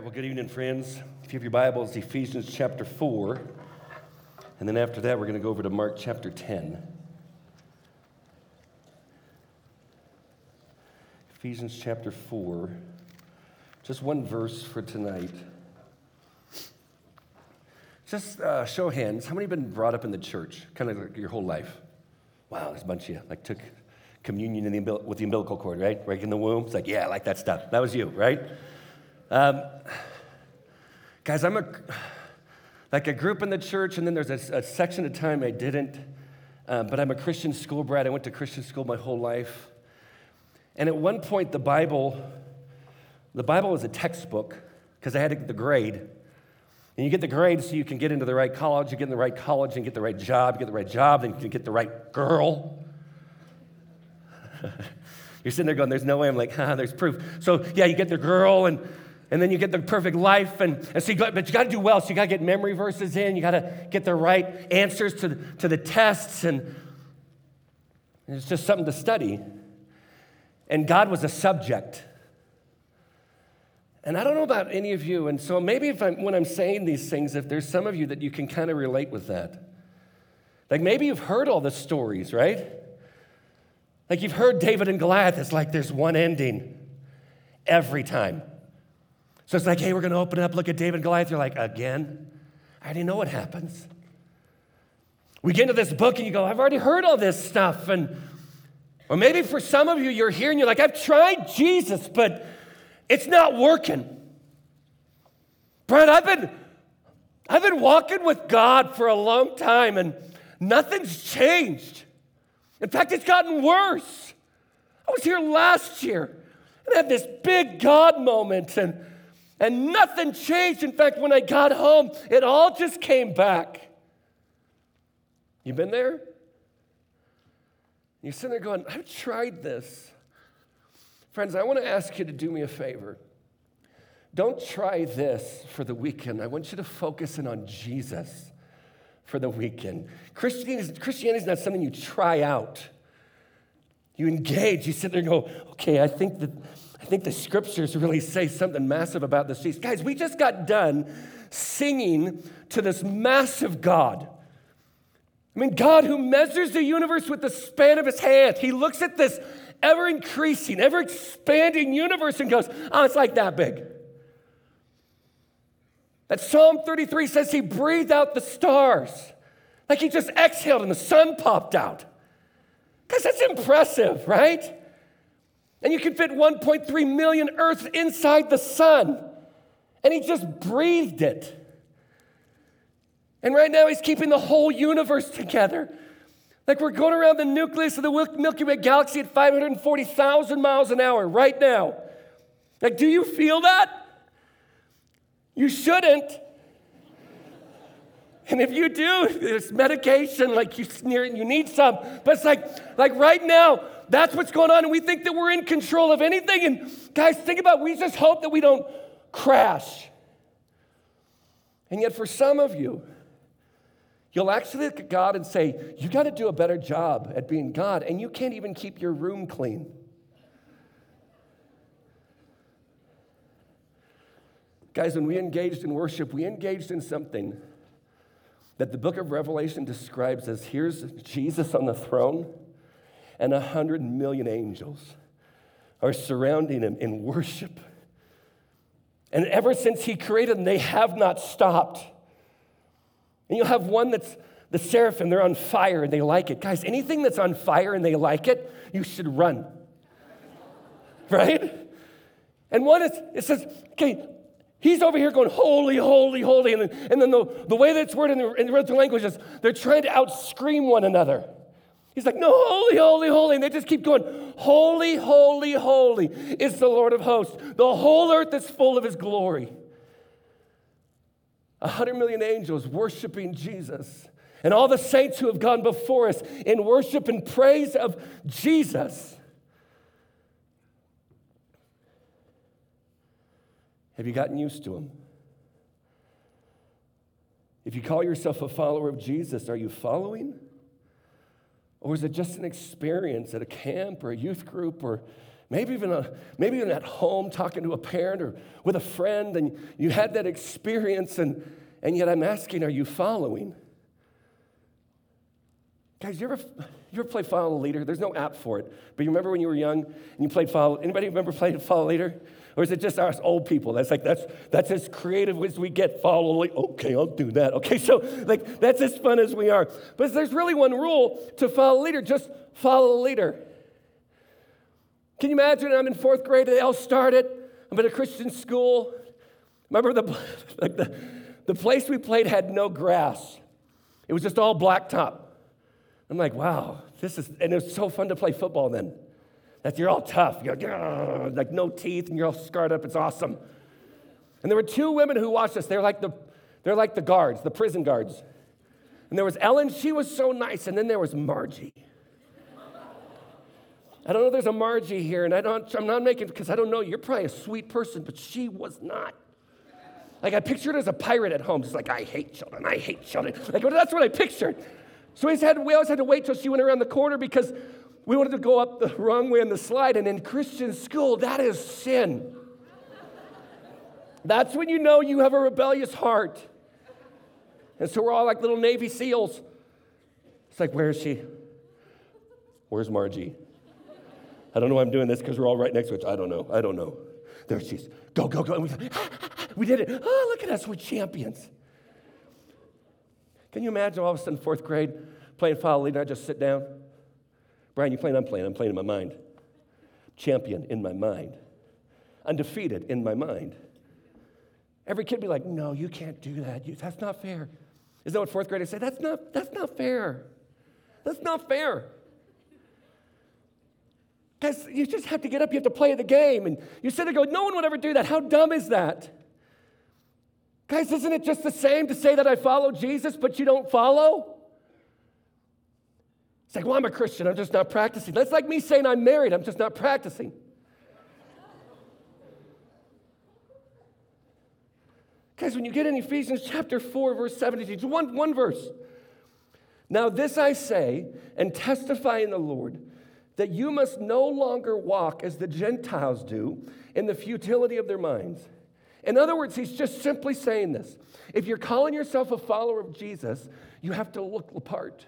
right, well, good evening, friends. If you have your Bibles, Ephesians chapter 4. And then after that, we're going to go over to Mark chapter 10. Ephesians chapter 4. Just one verse for tonight. Just uh, show of hands. How many have been brought up in the church, kind of like your whole life? Wow, there's a bunch of you. Like took communion the with the umbilical cord, right? Right in the womb. It's like, yeah, I like that stuff. That was you, right? Um, guys, I'm a like a group in the church, and then there's a, a section of time I didn't. Um, but I'm a Christian school brat. I went to Christian school my whole life. And at one point, the Bible, the Bible was a textbook because I had to get the grade. And you get the grade so you can get into the right college, you get in the right college and get the right job, you get the right job, then you can get the right girl. You're sitting there going, there's no way. I'm like, ah, there's proof. So, yeah, you get the girl, and, and then you get the perfect life. And, and so you got, but you got to do well. So you got to get memory verses in. You got to get the right answers to, to the tests. And, and it's just something to study. And God was a subject. And I don't know about any of you. And so maybe if I'm, when I'm saying these things, if there's some of you that you can kind of relate with that. Like maybe you've heard all the stories, right? Like you've heard David and Goliath, it's like there's one ending every time. So it's like, hey, we're going to open it up, look at David and Goliath. You're like, again? I already know what happens. We get into this book and you go, I've already heard all this stuff. And, or maybe for some of you, you're here and you're like, I've tried Jesus, but it's not working. Brad, I've been, I've been walking with God for a long time and nothing's changed. In fact, it's gotten worse. I was here last year and I had this big God moment, and, and nothing changed. In fact, when I got home, it all just came back. You been there? You're sitting there going, I've tried this. Friends, I want to ask you to do me a favor. Don't try this for the weekend. I want you to focus in on Jesus for the weekend. Christianity, Christianity is not something you try out. You engage, you sit there and go, okay, I think that think the scriptures really say something massive about this Jesus. Guys, we just got done singing to this massive God. I mean, God who measures the universe with the span of his hand. He looks at this ever increasing, ever expanding universe and goes, oh, it's like that big. That Psalm 33 says he breathed out the stars. Like he just exhaled and the sun popped out. Because that's impressive, right? And you can fit 1.3 million Earths inside the sun. And he just breathed it. And right now he's keeping the whole universe together. Like we're going around the nucleus of the Milky Way galaxy at 540,000 miles an hour right now. Like, do you feel that? You shouldn't. And if you do, there's medication, like you, you need some. But it's like, like right now, that's what's going on. And we think that we're in control of anything. And guys, think about it. we just hope that we don't crash. And yet, for some of you, you'll actually look at God and say, You got to do a better job at being God, and you can't even keep your room clean. Guys, when we engaged in worship, we engaged in something that the book of Revelation describes as here's Jesus on the throne, and a hundred million angels are surrounding him in worship. And ever since he created them, they have not stopped. And you'll have one that's the seraphim, they're on fire and they like it. Guys, anything that's on fire and they like it, you should run. right? And one is, it says, okay, He's over here going, holy, holy, holy. And then, and then the, the way that it's worded in the, in the original language is they're trying to outscream one another. He's like, no, holy, holy, holy. And they just keep going, holy, holy, holy is the Lord of hosts. The whole earth is full of his glory. A hundred million angels worshiping Jesus. And all the saints who have gone before us in worship and praise of Jesus. Have you gotten used to him? If you call yourself a follower of Jesus, are you following? Or is it just an experience at a camp or a youth group or Maybe even, a, maybe even at home talking to a parent or with a friend, and you had that experience, and, and yet I'm asking, are you following? Guys, you ever, you ever play Follow the Leader? There's no app for it, but you remember when you were young and you played Follow, anybody remember playing Follow Leader? Or is it just us old people? That's like, that's, that's as creative as we get. Follow, like, okay, I'll do that. Okay, so like, that's as fun as we are. But there's really one rule to follow a leader, just follow the leader. Can you imagine? I'm in fourth grade, they all started. I'm at a Christian school. Remember the, like the, the place we played had no grass. It was just all blacktop. I'm like, wow, this is, and it was so fun to play football then. That you're all tough. You're like, no teeth and you're all scarred up. It's awesome. And there were two women who watched us. They're like the, they're like the guards, the prison guards. And there was Ellen, she was so nice. And then there was Margie. I don't know if there's a Margie here, and I don't, I'm not making, because I don't know, you're probably a sweet person, but she was not. Like I pictured her as a pirate at home, just like, I hate children, I hate children. Like that's what I pictured. So we, had, we always had to wait till she went around the corner because we wanted to go up the wrong way on the slide. And in Christian school, that is sin. That's when you know you have a rebellious heart. And so we're all like little Navy SEALs. It's like, where is she? Where's Margie? I don't know why I'm doing this because we're all right next to each other. I don't know. I don't know. There she is. Go, go, go. And we, we did it. Oh, look at us. We're champions. Can you imagine all of a sudden, fourth grade, playing follow lead, and I just sit down? Brian, you playing? I'm playing. I'm playing in my mind. Champion in my mind. Undefeated in my mind. Every kid be like, no, you can't do that. You, that's not fair. Is that what fourth graders say? That's not, that's not fair. That's not fair. Guys, you just have to get up, you have to play the game. And you sit there go, no one would ever do that. How dumb is that? Guys, isn't it just the same to say that I follow Jesus, but you don't follow? It's like, well, I'm a Christian, I'm just not practicing. That's like me saying I'm married, I'm just not practicing. Guys, when you get in Ephesians chapter 4, verse 17, it's one, one verse. Now, this I say and testify in the Lord that you must no longer walk as the Gentiles do in the futility of their minds. In other words, he's just simply saying this. If you're calling yourself a follower of Jesus, you have to look the part.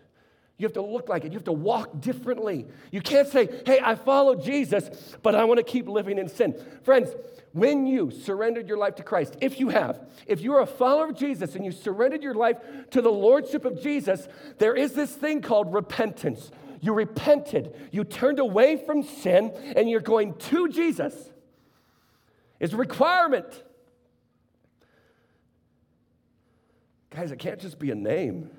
You have to look like it. You have to walk differently. You can't say, hey, I follow Jesus, but I want to keep living in sin. Friends, when you surrendered your life to Christ, if you have, if you're a follower of Jesus and you surrendered your life to the Lordship of Jesus, there is this thing called repentance. You repented, you turned away from sin, and you're going to Jesus. It's a requirement. Guys, it can't just be a name.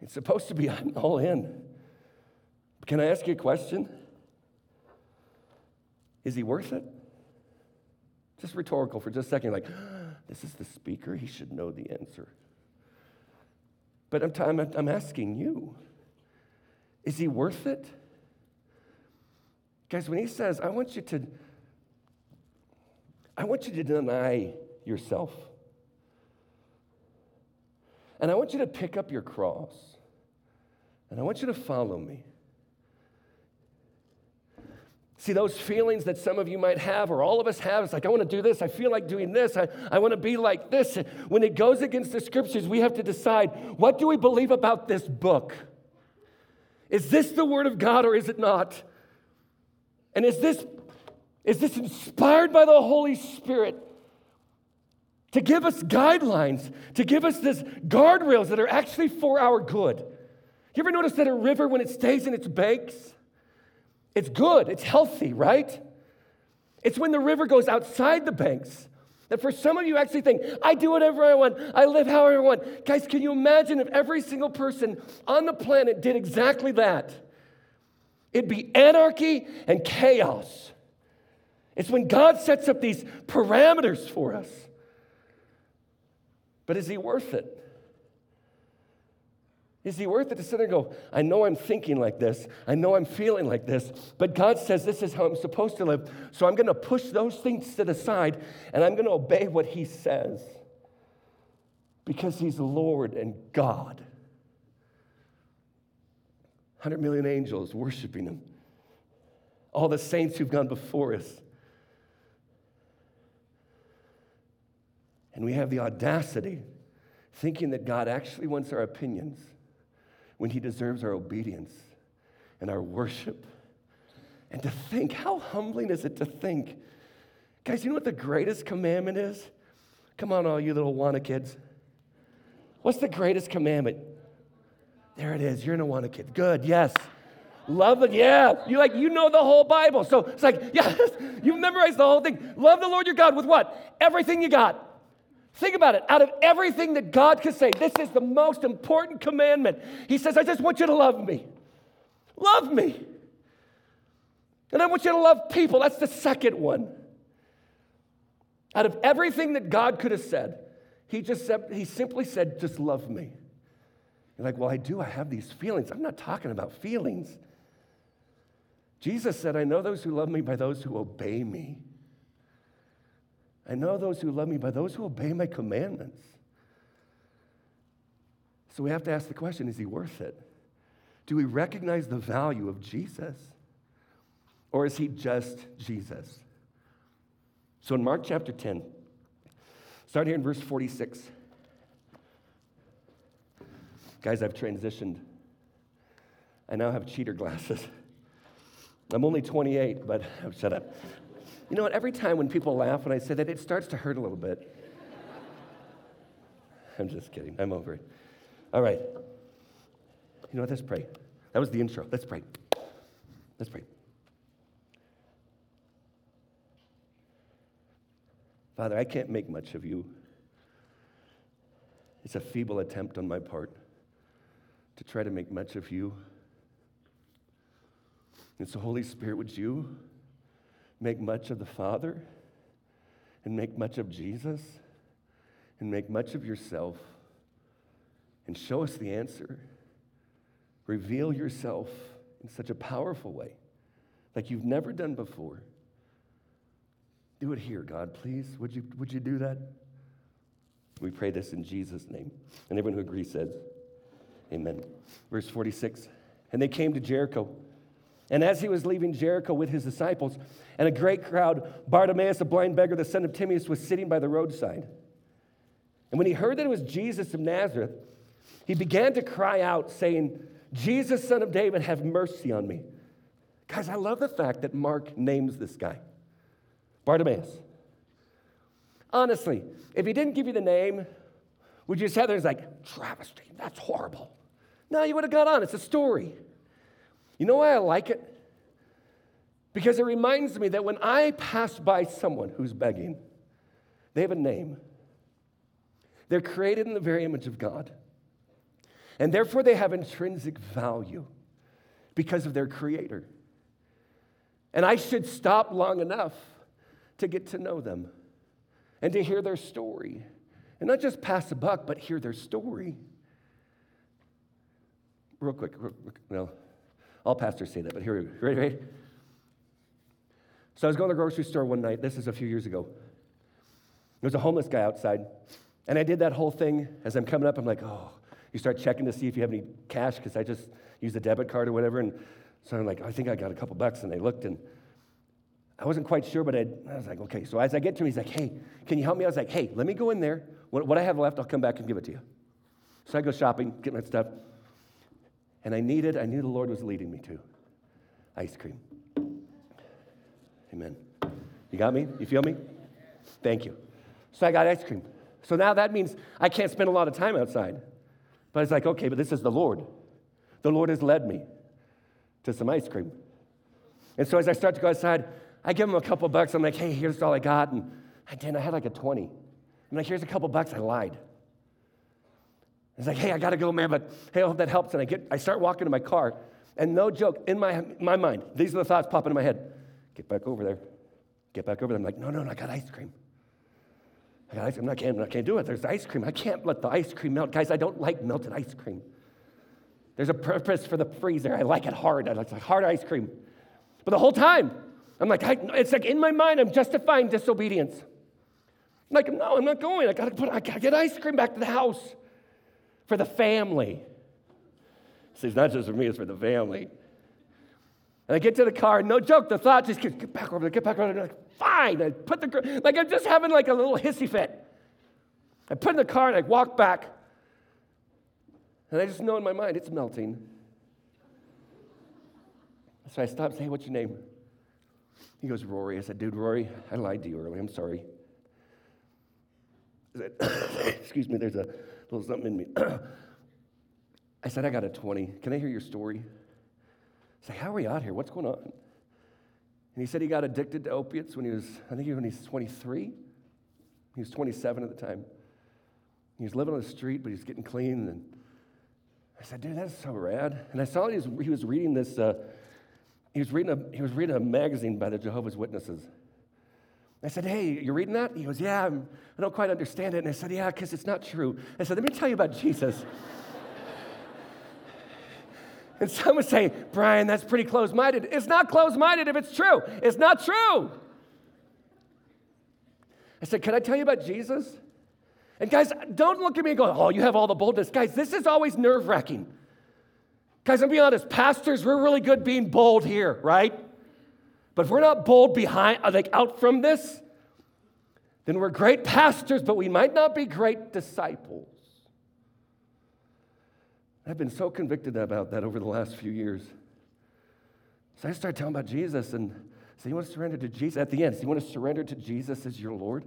It's supposed to be all in. Can I ask you a question? Is he worth it? Just rhetorical for just a second. Like, this is the speaker. He should know the answer. But I'm, t- I'm, I'm asking you is he worth it? Guys, when he says, I want you to, I want you to deny yourself. And I want you to pick up your cross. And I want you to follow me. See, those feelings that some of you might have, or all of us have, it's like, I want to do this. I feel like doing this. I, I want to be like this. When it goes against the scriptures, we have to decide what do we believe about this book? Is this the word of God or is it not? And is this, is this inspired by the Holy Spirit? to give us guidelines, to give us this guardrails that are actually for our good. You ever notice that a river, when it stays in its banks, it's good, it's healthy, right? It's when the river goes outside the banks that for some of you actually think, I do whatever I want, I live however I want. Guys, can you imagine if every single person on the planet did exactly that? It'd be anarchy and chaos. It's when God sets up these parameters for us. But is he worth it? Is he worth it to sit there and go, I know I'm thinking like this, I know I'm feeling like this, but God says this is how I'm supposed to live, so I'm going to push those things to the side and I'm going to obey what he says because he's Lord and God. 100 million angels worshiping him. all the saints who've gone before us. And we have the audacity thinking that God actually wants our opinions when He deserves our obedience and our worship. And to think, how humbling is it to think? Guys, you know what the greatest commandment is? Come on, all you little Awana kids. What's the greatest commandment? There it is. You're an Awana kid. Good, yes. Love it, yeah. You like you know the whole Bible. So it's like, yes, you memorized the whole thing. Love the Lord your God with what? Everything you got. Think about it. Out of everything that God could say, this is the most important commandment. He says, I just want you to love me. Love me. And I want you to love people. That's the second one. Out of everything that God could have said, he just said, he simply said, just love me. You're like, well, I do. I have these feelings. I'm not talking about feelings. Jesus said, I know those who love me by those who obey me. I know those who love me by those who obey my commandments. So we have to ask the question is he worth it? Do we recognize the value of Jesus? Or is he just Jesus? So in Mark chapter 10, start here in verse 46. Guys, I've transitioned. I now have cheater glasses. I'm only 28, but oh, shut up. You know what? Every time when people laugh when I say that, it starts to hurt a little bit. I'm just kidding. I'm over it. All right. You know what? Let's pray. That was the intro. Let's pray. Let's pray. Father, I can't make much of you. It's a feeble attempt on my part to try to make much of you. And so, Holy Spirit, would you make much of the Father and make much of Jesus and make much of yourself and show us the answer? Reveal yourself in such a powerful way, like you've never done before. Do it here, God, please. Would you, would you do that? We pray this in Jesus' name. And everyone who agrees says, Amen. Verse 46 And they came to Jericho. And as he was leaving Jericho with his disciples and a great crowd, Bartimaeus, a blind beggar, the son of Timaeus, was sitting by the roadside. And when he heard that it was Jesus of Nazareth, he began to cry out, saying, Jesus, son of David, have mercy on me. Guys, I love the fact that Mark names this guy Bartimaeus. Honestly, if he didn't give you the name, would you say there's like, travesty, that's horrible? No, you would have got on. It's a story. You know why I like it? Because it reminds me that when I pass by someone who's begging, they have a name. They're created in the very image of God. And therefore, they have intrinsic value because of their creator. And I should stop long enough to get to know them and to hear their story. And not just pass a buck, but hear their story real quick, real, well, all pastors say that, but here we go. Ready, ready? So I was going to the grocery store one night. This is a few years ago. There was a homeless guy outside. And I did that whole thing as I'm coming up. I'm like, oh, you start checking to see if you have any cash because I just used a debit card or whatever. And so I'm like, I think I got a couple bucks. And they looked and I wasn't quite sure, but I'd, i was like, okay. So as I get to him, he's like, hey, can you help me? I was like, hey, let me go in there. What, what I have left, I'll come back and give it to you. So I go shopping, get my stuff. And I needed, I knew the Lord was leading me to ice cream. Amen. You got me? You feel me? Thank you. So I got ice cream. So now that means I can't spend a lot of time outside. But it's like, okay, but this is the Lord. The Lord has led me to some ice cream. And so as I start to go outside, I give him a couple bucks. I'm like, hey, here's all I got. And I didn't, I had like a 20. I'm like, here's a couple bucks. I lied. It's like, hey, I gotta go, man, but hey, I hope that helps. And I get, I start walking to my car, and no joke, in my, my mind, these are the thoughts popping in my head. Get back over there. Get back over there. I'm like, no, no, no, I got ice cream. I got ice cream. I can't, I can't do it. There's ice cream. I can't let the ice cream melt. Guys, I don't like melted ice cream. There's a purpose for the freezer. I like it hard. I like hard ice cream. But the whole time, I'm like, I, it's like in my mind, I'm justifying disobedience. I'm like, no, I'm not going. I gotta put, I gotta get ice cream back to the house for the family. See, it's not just for me, it's for the family. And I get to the car, no joke, the thought just gets, get back over there, get back over there. Like, fine. I put the, like I'm just having like a little hissy fit. I put in the car and I walk back. And I just know in my mind it's melting. So I stop and say, hey, what's your name? He goes, Rory. I said, dude, Rory, I lied to you earlier. I'm sorry. Said, Excuse me, there's a little something in me. I said, I got a 20. Can I hear your story? I said, how are we out here? What's going on? And he said he got addicted to opiates when he was, I think when he was 23. He was 27 at the time. He was living on the street, but he was getting clean. And I said, dude, that's so rad. And I saw he was, he was reading this, uh, he, was reading a, he was reading a magazine by the Jehovah's Witnesses. I said, hey, you're reading that? He goes, yeah, I'm, I don't quite understand it. And I said, yeah, because it's not true. I said, let me tell you about Jesus. and some would say, Brian, that's pretty close minded. It's not close minded if it's true. It's not true. I said, can I tell you about Jesus? And guys, don't look at me and go, oh, you have all the boldness. Guys, this is always nerve wracking. Guys, I'm being honest, pastors, we're really good being bold here, right? But if we're not bold behind, uh, like out from this, then we're great pastors, but we might not be great disciples. I've been so convicted about that over the last few years. So I started telling about Jesus and so you want to surrender to Jesus at the end. So you want to surrender to Jesus as your Lord?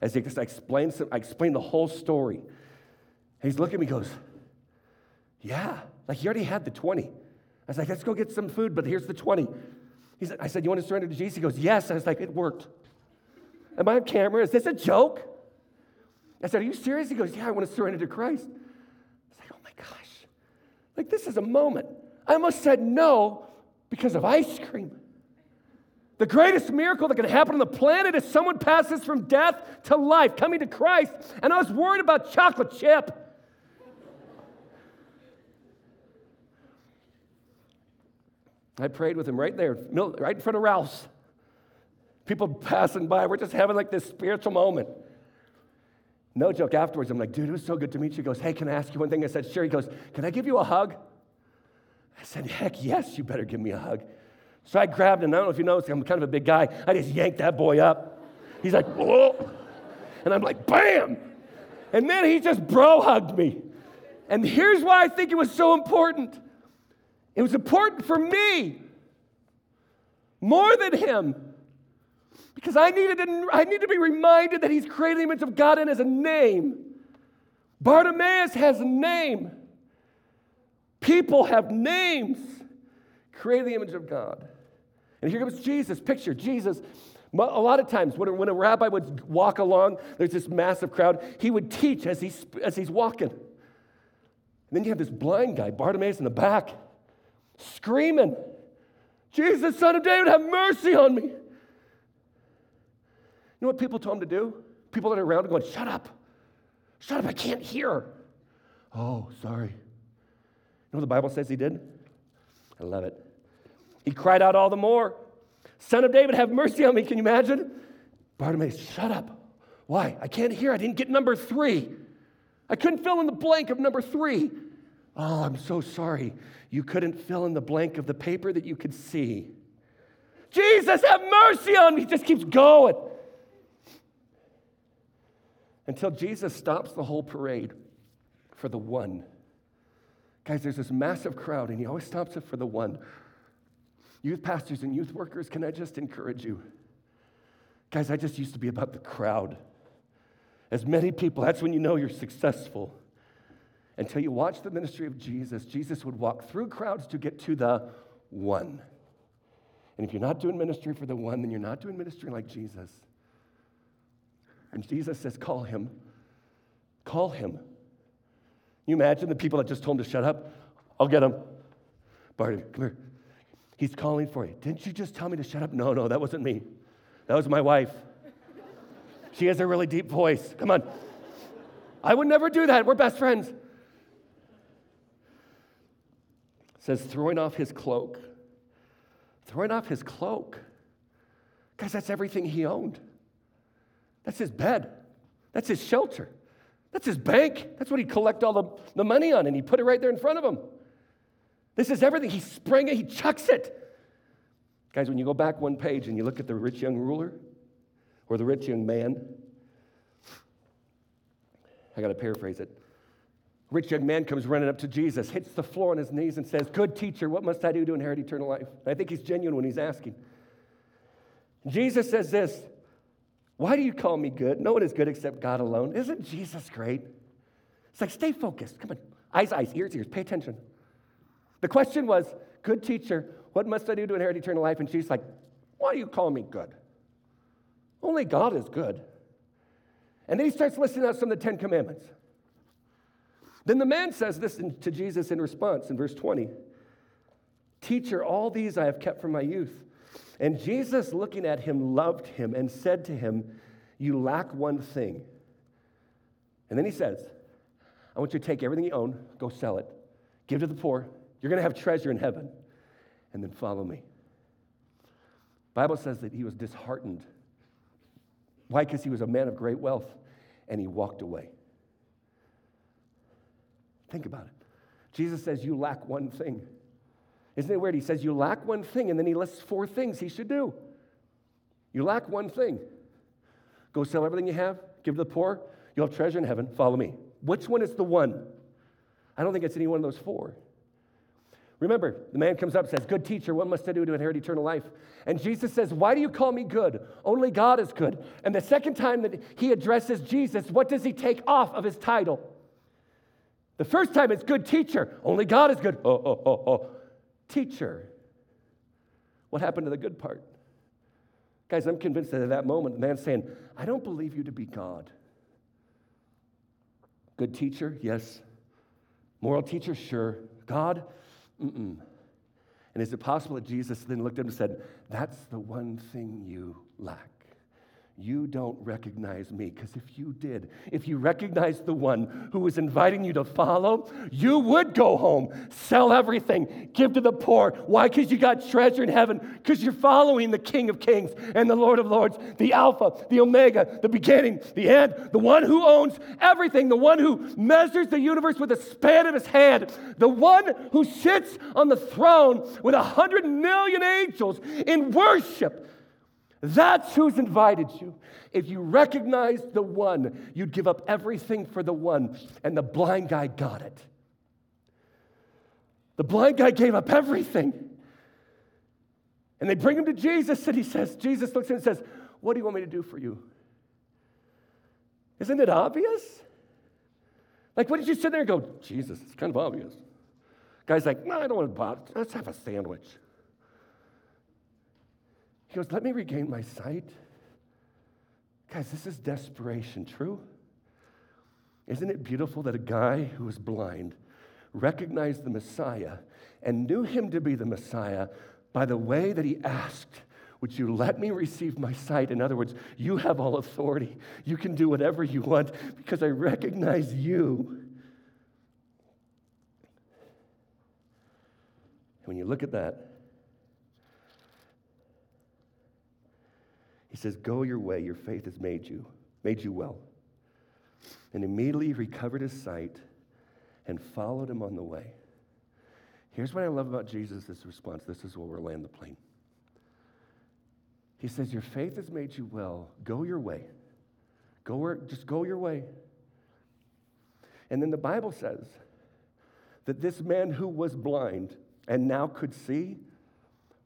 as he just explains, I explain the whole story. He's looking at me, goes, Yeah, like he already had the 20. I was like, Let's go get some food, but here's the 20. He said, I said, You want to surrender to Jesus? He goes, Yes. I was like, It worked. Am I on camera? Is this a joke? I said, Are you serious? He goes, Yeah, I want to surrender to Christ. I was like, Oh my gosh. Like, this is a moment. I almost said no because of ice cream. The greatest miracle that can happen on the planet is someone passes from death to life, coming to Christ. And I was worried about chocolate chip. I prayed with him right there, right in front of Ralph's. People passing by, we're just having like this spiritual moment. No joke, afterwards, I'm like, dude, it was so good to meet you. He goes, hey, can I ask you one thing? I said, sure. He goes, can I give you a hug? I said, heck yes, you better give me a hug. So I grabbed him. I don't know if you noticed, I'm kind of a big guy. I just yanked that boy up. He's like, whoa. And I'm like, bam. And then he just bro hugged me. And here's why I think it was so important it was important for me more than him. Because I needed, to, I needed to be reminded that he's created the image of God and has a name. Bartimaeus has a name. People have names. Created the image of God. And here comes Jesus. Picture Jesus. A lot of times, when a, when a rabbi would walk along, there's this massive crowd, he would teach as he's, as he's walking. And then you have this blind guy, Bartimaeus, in the back, screaming, Jesus, son of David, have mercy on me. You know what people told him to do? People that are around him going, Shut up. Shut up, I can't hear. Oh, sorry. You know what the Bible says he did? I love it. He cried out all the more, Son of David, have mercy on me. Can you imagine? Bartimaeus, shut up. Why? I can't hear. I didn't get number three. I couldn't fill in the blank of number three. Oh, I'm so sorry. You couldn't fill in the blank of the paper that you could see. Jesus, have mercy on me. He just keeps going. Until Jesus stops the whole parade for the one. Guys, there's this massive crowd, and he always stops it for the one Youth pastors and youth workers, can I just encourage you? Guys, I just used to be about the crowd. As many people, that's when you know you're successful. Until you watch the ministry of Jesus, Jesus would walk through crowds to get to the one. And if you're not doing ministry for the one, then you're not doing ministry like Jesus. And Jesus says, Call him. Call him. You imagine the people that just told him to shut up? I'll get him. Barty, come here. He's calling for you. Didn't you just tell me to shut up? No, no, that wasn't me. That was my wife. She has a really deep voice. Come on. I would never do that. We're best friends. It says throwing off his cloak. Throwing off his cloak. Guys, that's everything he owned. That's his bed. That's his shelter. That's his bank. That's what he'd collect all the, the money on, and he put it right there in front of him. This is everything. He sprang it, he chucks it. Guys, when you go back one page and you look at the rich young ruler or the rich young man, I got to paraphrase it. Rich young man comes running up to Jesus, hits the floor on his knees, and says, Good teacher, what must I do to inherit eternal life? And I think he's genuine when he's asking. Jesus says this Why do you call me good? No one is good except God alone. Isn't Jesus great? It's like, stay focused. Come on. Eyes, eyes, ears, ears. Pay attention. The question was, Good teacher, what must I do to inherit eternal life? And Jesus like, Why do you call me good? Only God is good. And then he starts listing out some of the Ten Commandments. Then the man says this to Jesus in response in verse 20 Teacher, all these I have kept from my youth. And Jesus, looking at him, loved him and said to him, You lack one thing. And then he says, I want you to take everything you own, go sell it, give to the poor. You're going to have treasure in heaven. And then follow me. Bible says that he was disheartened. Why? Because he was a man of great wealth and he walked away. Think about it. Jesus says, You lack one thing. Isn't it weird? He says, You lack one thing, and then he lists four things he should do. You lack one thing. Go sell everything you have, give to the poor, you'll have treasure in heaven, follow me. Which one is the one? I don't think it's any one of those four. Remember, the man comes up and says, Good teacher, what must I do to inherit eternal life? And Jesus says, Why do you call me good? Only God is good. And the second time that he addresses Jesus, what does he take off of his title? The first time it's good teacher. Only God is good. Oh, oh, oh, oh. Teacher. What happened to the good part? Guys, I'm convinced that at that moment, the man's saying, I don't believe you to be God. Good teacher? Yes. Moral teacher? Sure. God? Mm-mm. And is it possible that Jesus then looked at him and said, That's the one thing you lack? You don't recognize me. Because if you did, if you recognized the one who was inviting you to follow, you would go home, sell everything, give to the poor. Why? Because you got treasure in heaven, because you're following the King of Kings and the Lord of Lords, the Alpha, the Omega, the beginning, the end, the one who owns everything, the one who measures the universe with the span of his hand, the one who sits on the throne with a hundred million angels in worship that's who's invited you. If you recognize the one, you'd give up everything for the one. And the blind guy got it. The blind guy gave up everything. And they bring him to Jesus, and he says, Jesus looks at him and says, What do you want me to do for you? Isn't it obvious? Like, what did you sit there and go, Jesus, it's kind of obvious. Guy's like, No, I don't want to buy. Let's have a sandwich. He goes, Let me regain my sight. Guys, this is desperation, true? Isn't it beautiful that a guy who was blind recognized the Messiah and knew him to be the Messiah by the way that he asked, Would you let me receive my sight? In other words, you have all authority. You can do whatever you want because I recognize you. When you look at that, He says, Go your way, your faith has made you, made you well. And immediately he recovered his sight and followed him on the way. Here's what I love about Jesus' response. This is where we'll land the plane. He says, Your faith has made you well. Go your way. Go where, just go your way. And then the Bible says that this man who was blind and now could see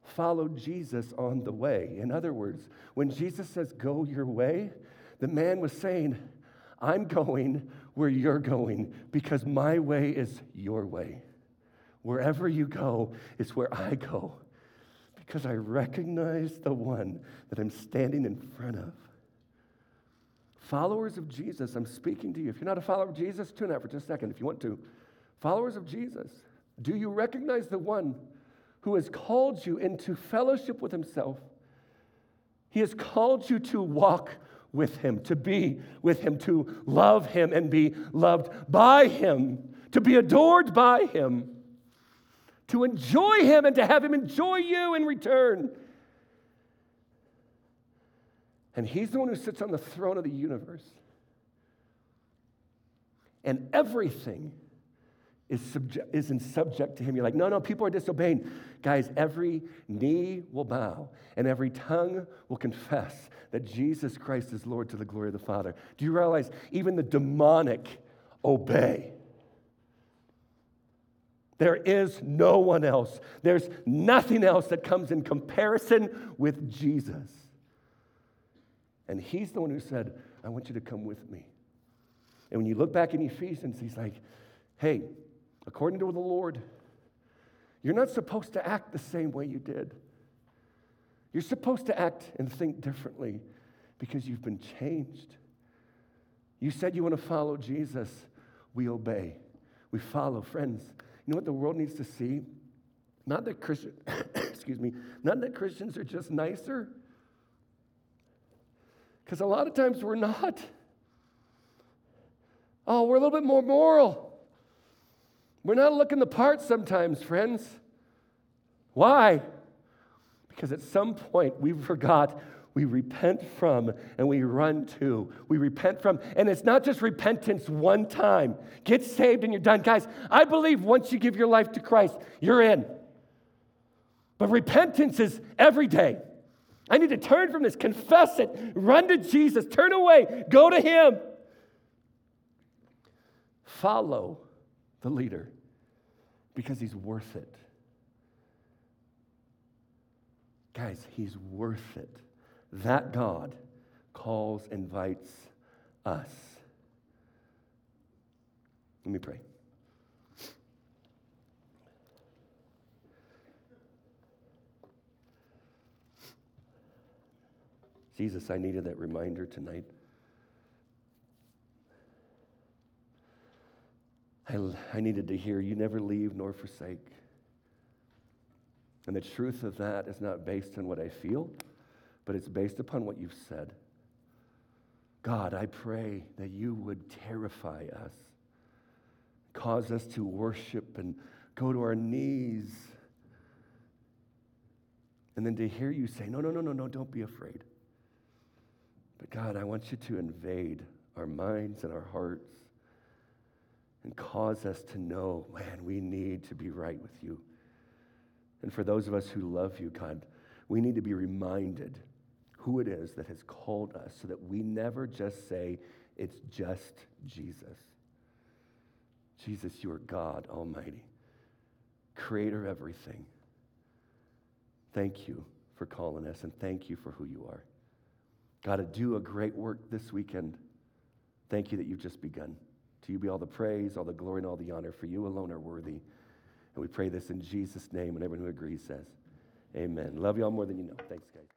followed Jesus on the way. In other words, when Jesus says, Go your way, the man was saying, I'm going where you're going because my way is your way. Wherever you go is where I go because I recognize the one that I'm standing in front of. Followers of Jesus, I'm speaking to you. If you're not a follower of Jesus, tune out for just a second if you want to. Followers of Jesus, do you recognize the one who has called you into fellowship with himself. He has called you to walk with him, to be with him, to love him and be loved by him, to be adored by him, to enjoy him and to have him enjoy you in return. And he's the one who sits on the throne of the universe. And everything is subject, isn't subject to him. You're like, no, no, people are disobeying. Guys, every knee will bow and every tongue will confess that Jesus Christ is Lord to the glory of the Father. Do you realize even the demonic obey? There is no one else. There's nothing else that comes in comparison with Jesus. And he's the one who said, I want you to come with me. And when you look back in Ephesians, he's like, hey, according to the Lord, you're not supposed to act the same way you did. You're supposed to act and think differently because you've been changed. You said you want to follow Jesus. We obey. We follow. Friends, you know what the world needs to see? Not that Christians, excuse me, not that Christians are just nicer. Because a lot of times we're not. Oh, we're a little bit more moral. We're not looking the part sometimes, friends. Why? Because at some point we forgot we repent from and we run to. We repent from, and it's not just repentance one time. Get saved and you're done. Guys, I believe once you give your life to Christ, you're in. But repentance is every day. I need to turn from this, confess it, run to Jesus, turn away, go to Him. Follow the leader because he's worth it. Guys, he's worth it. That God calls, invites us. Let me pray. Jesus, I needed that reminder tonight. I, I needed to hear, You never leave nor forsake. And the truth of that is not based on what I feel, but it's based upon what you've said. God, I pray that you would terrify us, cause us to worship and go to our knees, and then to hear you say, No, no, no, no, no, don't be afraid. But God, I want you to invade our minds and our hearts and cause us to know, man, we need to be right with you. And for those of us who love you, God, we need to be reminded who it is that has called us so that we never just say, it's just Jesus. Jesus, you are God Almighty, creator of everything. Thank you for calling us and thank you for who you are. God, to do a great work this weekend. Thank you that you've just begun. To you be all the praise, all the glory, and all the honor, for you alone are worthy. And we pray this in Jesus' name, and everyone who agrees says, Amen. Love you all more than you know. Thanks, guys.